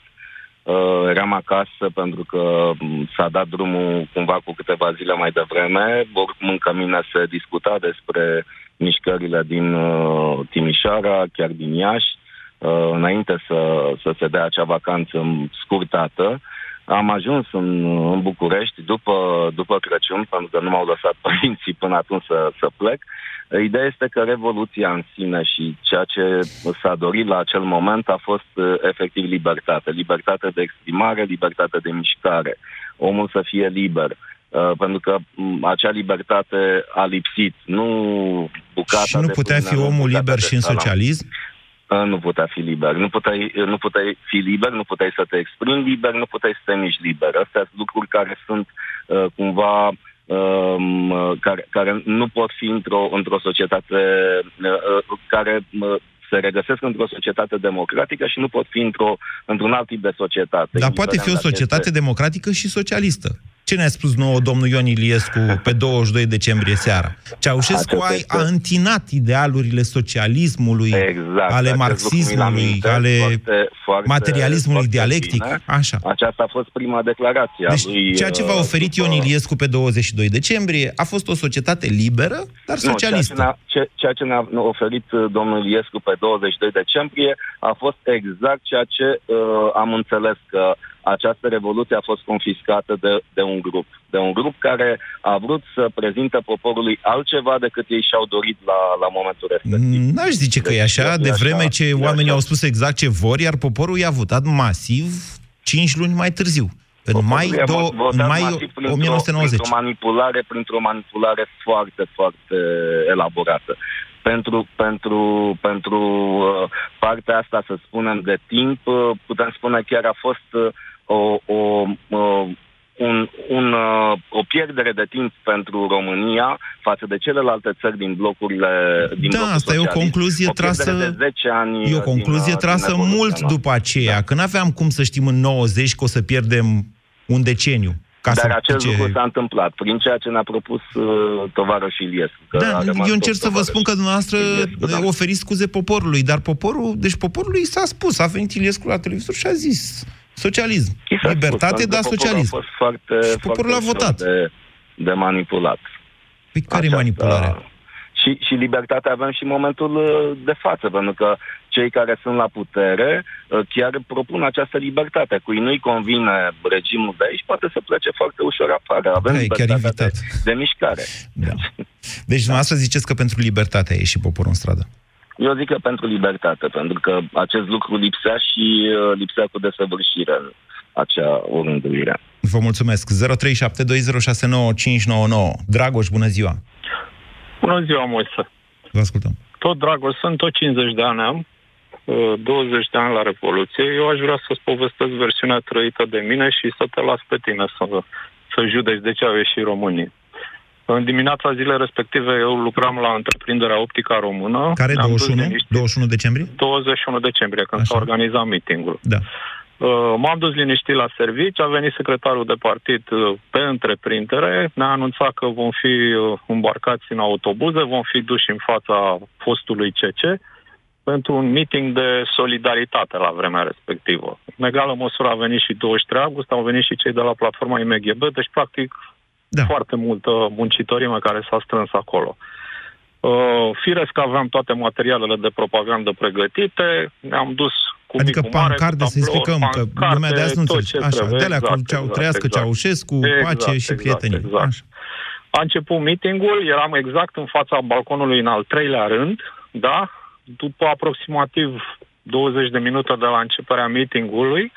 uh, eram acasă pentru că m, s-a dat drumul cumva cu câteva zile mai devreme. Oricum încă mine se discuta despre mișcările din uh, Timișoara, chiar din Iași, uh, înainte să, să se dea acea vacanță scurtată. Am ajuns în, în București după, după Crăciun, pentru că nu m-au lăsat <laughs> părinții până atunci să, să plec. Ideea este că revoluția în sine și ceea ce s-a dorit la acel moment a fost uh, efectiv libertate. Libertate de exprimare, libertate de mișcare. Omul să fie liber. Uh, pentru că m, acea libertate a lipsit. Nu bucata Și nu de putea pâine, fi nu omul bucata liber de și în salam. socialism? Uh, Nu putea fi liber. Nu puteai, nu puteai fi liber, nu puteai să te exprimi liber, nu puteai să te miști liber. Astea sunt lucruri care sunt uh, cumva um, uh, care, care nu pot fi într-o, într-o societate uh, uh, care uh, se regăsesc într-o societate democratică și nu pot fi într-o, într-un alt tip de societate. Dar poate fi o indiferent dacă societate este- democratică și socialistă. Ce ne-a spus nouă domnul Ion Iliescu pe 22 decembrie seara? Ceaușescu a, Acesta a întinat idealurile socialismului, Exact, ale acest lucru mi-l marxismului, amintesc ale foarte, foarte, materialismului foarte dialectic. bine. Așa. Aceasta a fost prima declarație a Deci, lui... ceea ce v-a uh, oferit după- Ion Iliescu pe 22 decembrie a fost o societate liberă, dar Nu, socialistă. Ceea ce, ne-a, ce, ceea ce ne-a oferit uh, domnul Iliescu pe 22 decembrie a fost exact ceea ce uh, am înțeles că această revoluție a fost confiscată de, de un grup. De un grup care a vrut să prezinte poporului altceva decât ei și-au dorit la, la momentul respectiv. N-aș zice că e așa, Deci, de e așa, vreme ce e oamenii așa. au spus exact ce vor, iar poporul i-a votat masiv 5 luni mai târziu. În mai, Poporul i-a do- votat în mai masiv printr-o- 1990. Printr-o manipulare, printr-o manipulare foarte, foarte elaborată. Pentru, pentru, pentru uh, partea asta, să spunem, de timp, uh, putem spune chiar a fost uh, o, o, uh, un, un, uh, o pierdere de timp pentru România față de celelalte țări din blocurile din Da, blocul asta e o socialist. concluzie o pierdere trasă- de 10 ani E o uh, concluzie din, uh, trasă din evoluția mult noastră. după aceea, că n-aveam cum să știm în 90 că o să pierdem un deceniu. Ca Dar să, acest ce... lucru s-a întâmplat prin ceea ce ne-a propus uh, tovarășul Iliescu. că a Da, rămas eu încerc tot să vă spun că dumneavoastră Iliescu, da. oferiți scuze poporului, dar poporul, deci poporului s-a spus, a venit Iliescu la televizor și a zis socialism, I s-a libertate, spus, da, pentru că socialism. Poporul a fost foarte, Și poporul foarte a votat. ușor De, de manipulat. Păi care e manipularea? Și, și libertatea avem și în momentul uh, de față, pentru că cei care sunt la putere uh, chiar propun această libertate. Cui nu-i convine regimul de aici, poate să plece foarte ușor afară. Avem Da, e chiar libertatea de, invitat. de mișcare. Da. Deci dumneavoastră ziceți că pentru libertate a ieșit poporul în stradă. Eu zic că pentru libertate, pentru că acest lucru lipsea și uh, lipsea cu desăvârșire în acea orânduire. Vă mulțumesc. 0372069599. Dragoș, bună ziua! Bună ziua, Moise. Vă ascultăm. Tot dragul, sunt tot 50 de ani am, 20 de ani la Revoluție. Eu aș vrea să-ți povestesc versiunea trăită de mine și să te las pe tine să, să judeci de ce au ieșit românii. În dimineața zilei respective eu lucram la întreprinderea Optica Română. Care 21? Niște... 21 decembrie? 21 decembrie, când Așa. s-a organizat meetingul. Da. Uh, m-am dus liniștit la servici, a venit secretarul de partid uh, pe întreprindere, ne-a anunțat că vom fi uh, îmbarcați în autobuze, vom fi duși în fața fostului CC pentru un meeting de solidaritate la vremea respectivă. În egală măsură a venit și 23 august, au venit și cei de la platforma IMGB, deci practic da. foarte multă muncitorime care s-a strâns acolo. Uh, firesc că aveam toate materialele de propagandă pregătite, ne-am dus cu Adică pancarde, să explicăm, că lumea de azi nu înțelege. Așa, de exact, cu ceau, exact, trăiască exact. Ceaușescu, exact, pace și exact, prietenie. Exact. Așa. A început meetingul, eram exact în fața balconului în al treilea rând, da? După aproximativ 20 de minute de la începerea meetingului,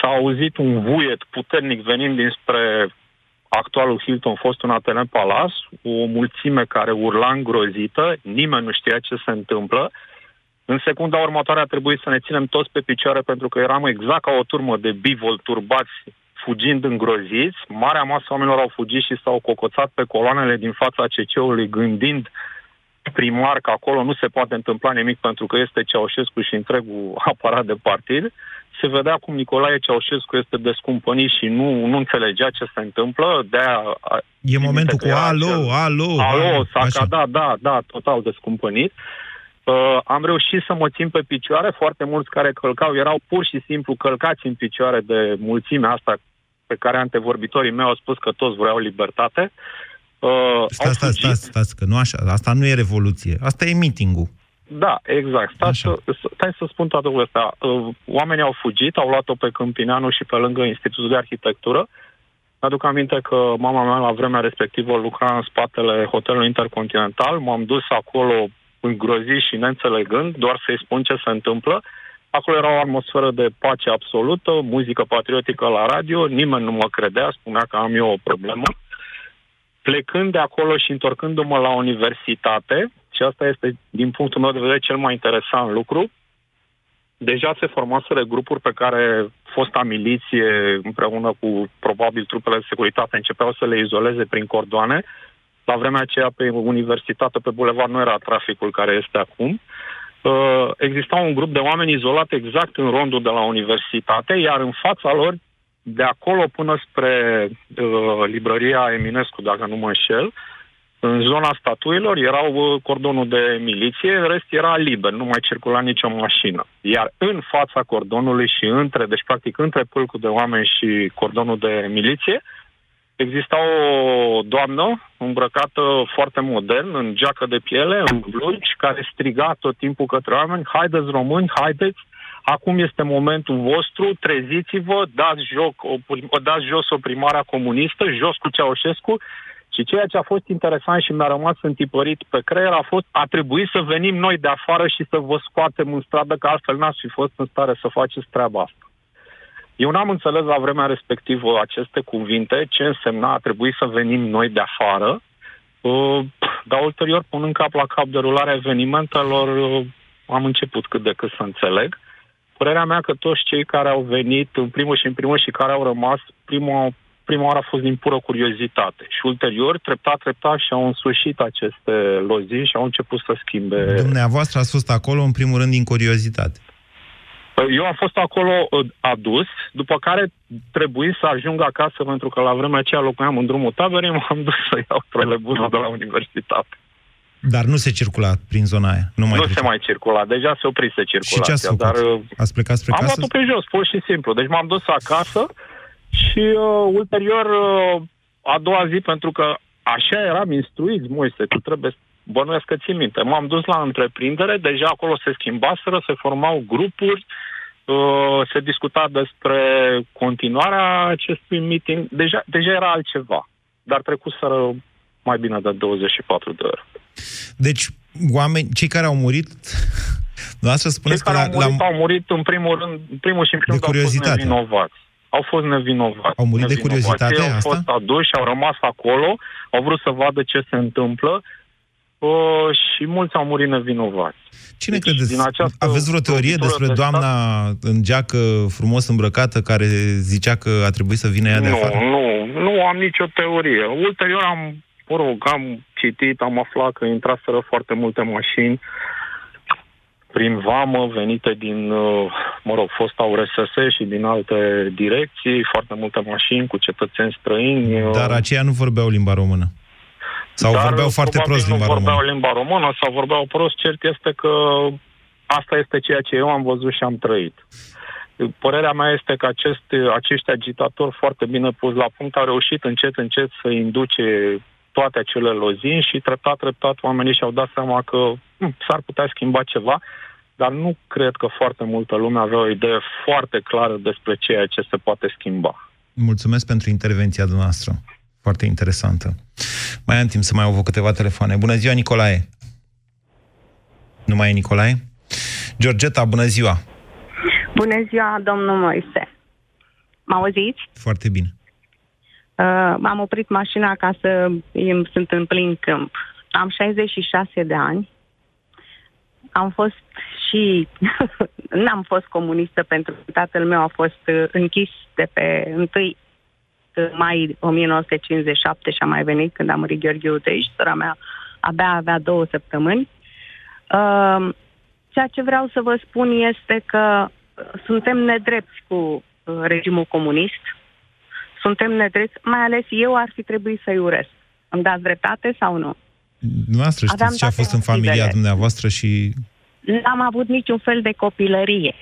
s-a auzit un vuiet puternic venind dinspre actualul Hilton, fostul Atene Palace, o mulțime care urla îngrozită, nimeni nu știa ce se întâmplă. În secunda următoare a trebuit să ne ținem toți pe picioare pentru că eram exact ca o turmă de bivol turbați fugind îngroziți. Marea masă oamenilor au fugit și s-au cocoțat pe coloanele din fața CC-ului gândind primar că acolo nu se poate întâmpla nimic pentru că este Ceaușescu și întregul <laughs> aparat de partid se vedea cum Nicolae Ceaușescu este descumpănit și nu, nu înțelegea ce se întâmplă. De-aia, e momentul cu alo, alo, alo. s-a da, da, da, total descumpănit. Uh, am reușit să mă țin pe picioare. Foarte mulți care călcau erau pur și simplu călcați în picioare de mulțimea asta pe care antevorbitorii mei au spus că toți vreau libertate. Uh, stați, stați, stați, stați, că nu așa. Asta nu e revoluție. Asta e meeting-ul. Da, exact. Stai să, stai să spun toată lucrul ăsta. Uh, oamenii au fugit, au luat-o pe Câmpineanu și pe lângă Institutul de Arhitectură. Mi-aduc aminte că mama mea la vremea respectivă lucra în spatele hotelului Intercontinental. M-am dus acolo îngrozit și neînțelegând, doar să-i spun ce se întâmplă. Acolo era o atmosferă de pace absolută, muzică patriotică la radio, nimeni nu mă credea, spunea că am eu o problemă. Plecând de acolo și întorcându-mă la universitate, și asta este, din punctul meu de vedere, cel mai interesant lucru. Deja se formaseră grupuri pe care fosta miliție, împreună cu probabil trupele de securitate, începeau să le izoleze prin cordoane. La vremea aceea, pe universitate, pe bulevard, nu era traficul care este acum. Uh, exista un grup de oameni izolat exact în rondul de la universitate, iar în fața lor, de acolo până spre uh, librăria Eminescu, dacă nu mă înșel, uh, în zona statuilor erau uh, cordonul de miliție, în rest era liber, nu mai circula nicio mașină. Iar în fața cordonului și între, deci practic între pâlcul de oameni și cordonul de miliție, exista o doamnă îmbrăcată foarte modern, în geacă de piele, în blugi, care striga tot timpul către oameni, haideți români, haideți, acum este momentul vostru, treziți-vă, dați, joc, o, dați jos oprimarea comunistă, jos cu Ceaușescu și ceea ce a fost interesant și mi-a rămas întipărit pe creier a fost a trebuit să venim noi de afară și să vă scoatem în stradă, că altfel n-ați fi fost în stare să faceți treaba asta. Eu n-am înțeles la vremea respectivă aceste cuvinte, ce însemna a trebuit să venim noi de afară, uh, dar ulterior, punând cap la cap de rularea evenimentelor, uh, am început cât de cât să înțeleg. Părerea mea că toți cei care au venit în primul și în primul și care au rămas, primul prima oară a fost din pură curiozitate și ulterior, treptat, treptat și au însușit aceste lozi și au început să schimbe. Dumneavoastră ați fost acolo în primul rând din curiozitate. Eu am fost acolo uh, adus, după care trebuie să ajung acasă, pentru că la vremea aceea locuiam în drumul taberei, <laughs> m-am dus să iau trolebuzul de la universitate. Dar nu se circula prin zona aia? Nu, mai nu se mai circula, deja se oprise circulația. Și ce ați făcut? Dar, uh, ați plecat spre am casă? Am luat-o pe jos, pur și simplu. Deci m-am dus acasă, și uh, ulterior, uh, a doua zi, pentru că așa eram instruiți, Moise, tu trebuie bănuiesc că ții minte. M-am dus la întreprindere, deja acolo se schimbaseră, se formau grupuri, uh, se discuta despre continuarea acestui meeting. Deja, deja era altceva, dar trecuseră mai bine de 24 de ore. Deci, oameni, cei care au murit, <laughs> Cei spuneți care că au murit, la... au murit în primul rând, în primul și în primul rând, au fost nevinovați au fost nevinovați. Au murit nevinovați. de curiozitate Ei au asta? fost aduși, au rămas acolo, au vrut să vadă ce se întâmplă. uh, și mulți au murit nevinovați. Cine deci, credeți? Din această Aveți vreo teorie despre de doamna stat? în geacă frumos îmbrăcată care zicea că a trebuit să vină ea de nu, afară? Nu, nu am nicio teorie. Ulterior am, mă rog, am citit, am aflat că intraseră foarte multe mașini prin vamă venite din, uh, mă rog, fosta URSS și din alte direcții, foarte multe mașini cu cetățeni străini. Uh. Dar aceia nu vorbeau limba română. Sau Dar vorbeau foarte prost limba nu română. vorbeau limba română sau vorbeau prost. Cert este că asta este ceea ce eu am văzut și am trăit. Părerea mea este că acest, acești agitatori foarte bine pus la punct au reușit încet, încet să induce toate acele lozini și treptat, treptat oamenii și-au dat seama că hm, s-ar putea schimba ceva, dar nu cred că foarte multă lume avea o idee foarte clară despre ceea ce se poate schimba. Mulțumesc pentru intervenția dumneavoastră. Foarte interesantă. Mai am timp să mai au câteva telefoane. Bună ziua, Nicolae! Nu mai e Nicolae? Georgeta, bună ziua! Bună ziua, domnul Moise! Mă auziți? Foarte bine. Uh, m-am oprit mașina ca să sunt în plin câmp. Am 66 de ani. Am fost și... <laughs> N-am fost comunistă pentru că tatăl meu a fost uh, închis de pe 1 mai 1957 și a mai venit când a murit Gheorghe Udej, sora mea abia avea două săptămâni. Uh, ceea ce vreau să vă spun este că suntem nedrepti cu uh, regimul comunist, suntem nedrepti, mai ales eu ar fi trebuit să-i uresc. Îmi dați dreptate sau nu? Noastră știți Aveam ce a fost în familia motivele. dumneavoastră și... N-am avut niciun fel de copilărie,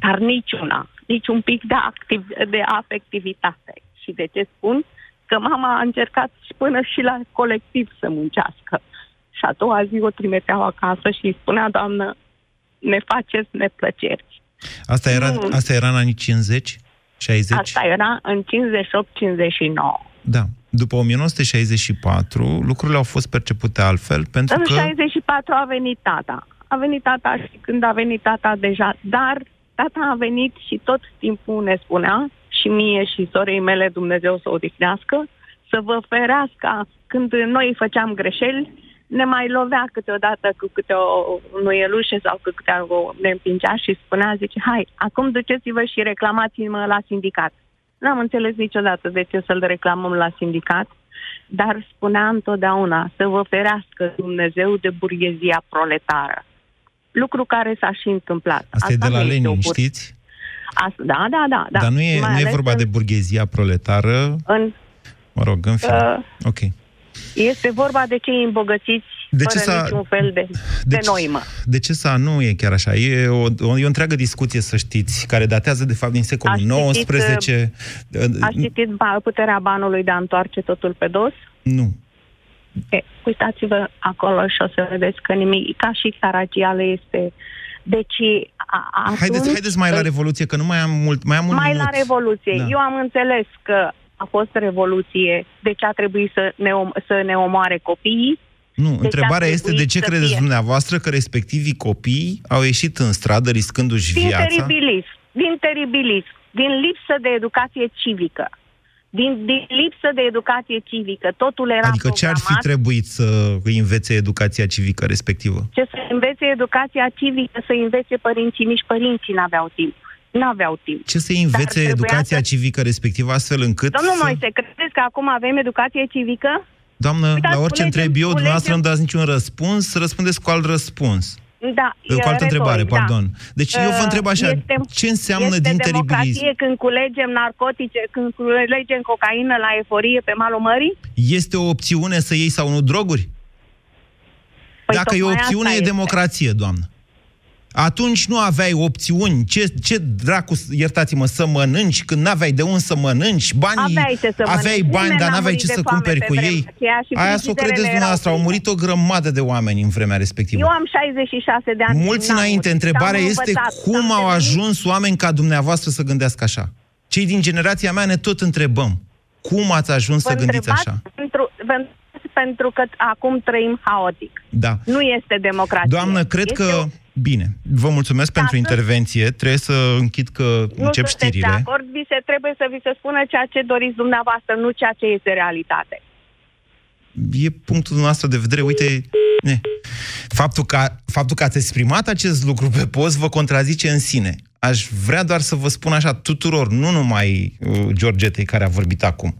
dar niciuna, nici un pic de, activ, de afectivitate. Și de ce spun? Că mama a încercat și până și la colectiv să muncească. Și a doua zi o trimiteau acasă și îi spunea, doamnă, ne faceți neplăceri. Asta era, mm. asta era în anii 50? 60? Asta era în 58-59. Da. După 1964, lucrurile au fost percepute altfel, pentru în că... În 64 a venit tata. A venit tata și când a venit tata deja, dar tata a venit și tot timpul ne spunea, și mie și sorei mele, Dumnezeu să o odihnească, să vă ferească când noi făceam greșeli, ne mai lovea câteodată cu câte o nuielușe sau cu câte o ne împingea și spunea, zice, hai, acum duceți-vă și reclamați-mă la sindicat. N-am înțeles niciodată de ce să-l reclamăm la sindicat, dar spunea întotdeauna să vă ferească Dumnezeu de burghezia proletară. Lucru care s-a și întâmplat. Asta, Asta e de la Lenin, știți? Asta, da, da, da, da. Dar nu e, nu e vorba în... de burghezia proletară? În... Mă rog, în fine. Uh, ok. Este vorba de cei îmbogățiți de fără ce s-a... niciun fel de, de, de noimă. De ce să nu e chiar așa? E o, o, e o întreagă discuție, să știți, care datează de fapt din secolul XIX. Ați citit puterea banului de a întoarce totul pe dos? Nu. E, uitați-vă acolo și o să vedeți că nimic, ca și Caragiale este... Deci, atunci, haideți, haideți mai la Revoluție, că nu mai am mult. Mai, am un mai minut. la Revoluție. Da. Eu am înțeles că a fost revoluție, de ce a trebuit să ne, om- să ne omoare copiii. Nu, de întrebarea este de ce credeți fie... dumneavoastră că respectivii copii au ieșit în stradă riscându-și din viața? Teribilism, din teribilism, din lipsă de educație civică. Din, din lipsă de educație civică, totul era Adică ce ar fi trebuit să îi învețe educația civică respectivă? Ce să învețe educația civică, să învețe părinții, nici părinții n-aveau timp n-aveau timp. Ce să învețe educația să... civică respectivă astfel încât Domnul să... Moise, credeți că acum avem educație civică? Doamnă, Uitați, la orice întreb eu, dumneavoastră nu dați niciun răspuns, răspundeți cu alt răspuns. Da, cu altă întrebare, da. pardon. Deci eu vă întreb așa, este, ce înseamnă este din teribilism? când culegem narcotice, când culegem cocaină la eforie pe malul mării? Este o opțiune să iei sau nu droguri? Păi Dacă e o opțiune, e democrație, doamnă atunci nu aveai opțiuni. Ce, ce dracu, iertați-mă, să mănânci când n-aveai de unde să mănânci? Banii, aveai, ce să aveai mănânci. bani, Nimeni dar n-aveai ce să cumperi cu ei. Aia să o credeți dumneavoastră. Au murit o grămadă de oameni în vremea respectivă. Eu am 66 de ani. Mulți înainte. Întrebarea este cum au ajuns oameni ca dumneavoastră să gândească așa. Cei din generația mea ne tot întrebăm. Cum ați ajuns Vă să gândiți așa? Pentru, pentru că acum trăim haotic. Da. Nu este democrație. Doamnă, cred este că... Bine, vă mulțumesc Dacă... pentru intervenție. Trebuie să închid că nu încep știrile. Nu de acord, vi se, trebuie să vi se spună ceea ce doriți dumneavoastră, nu ceea ce este realitate. E punctul nostru de vedere. Uite, Faptul că, faptul că ați exprimat acest lucru pe post vă contrazice în sine. Aș vrea doar să vă spun așa tuturor, nu numai uh, Georgetei care a vorbit acum.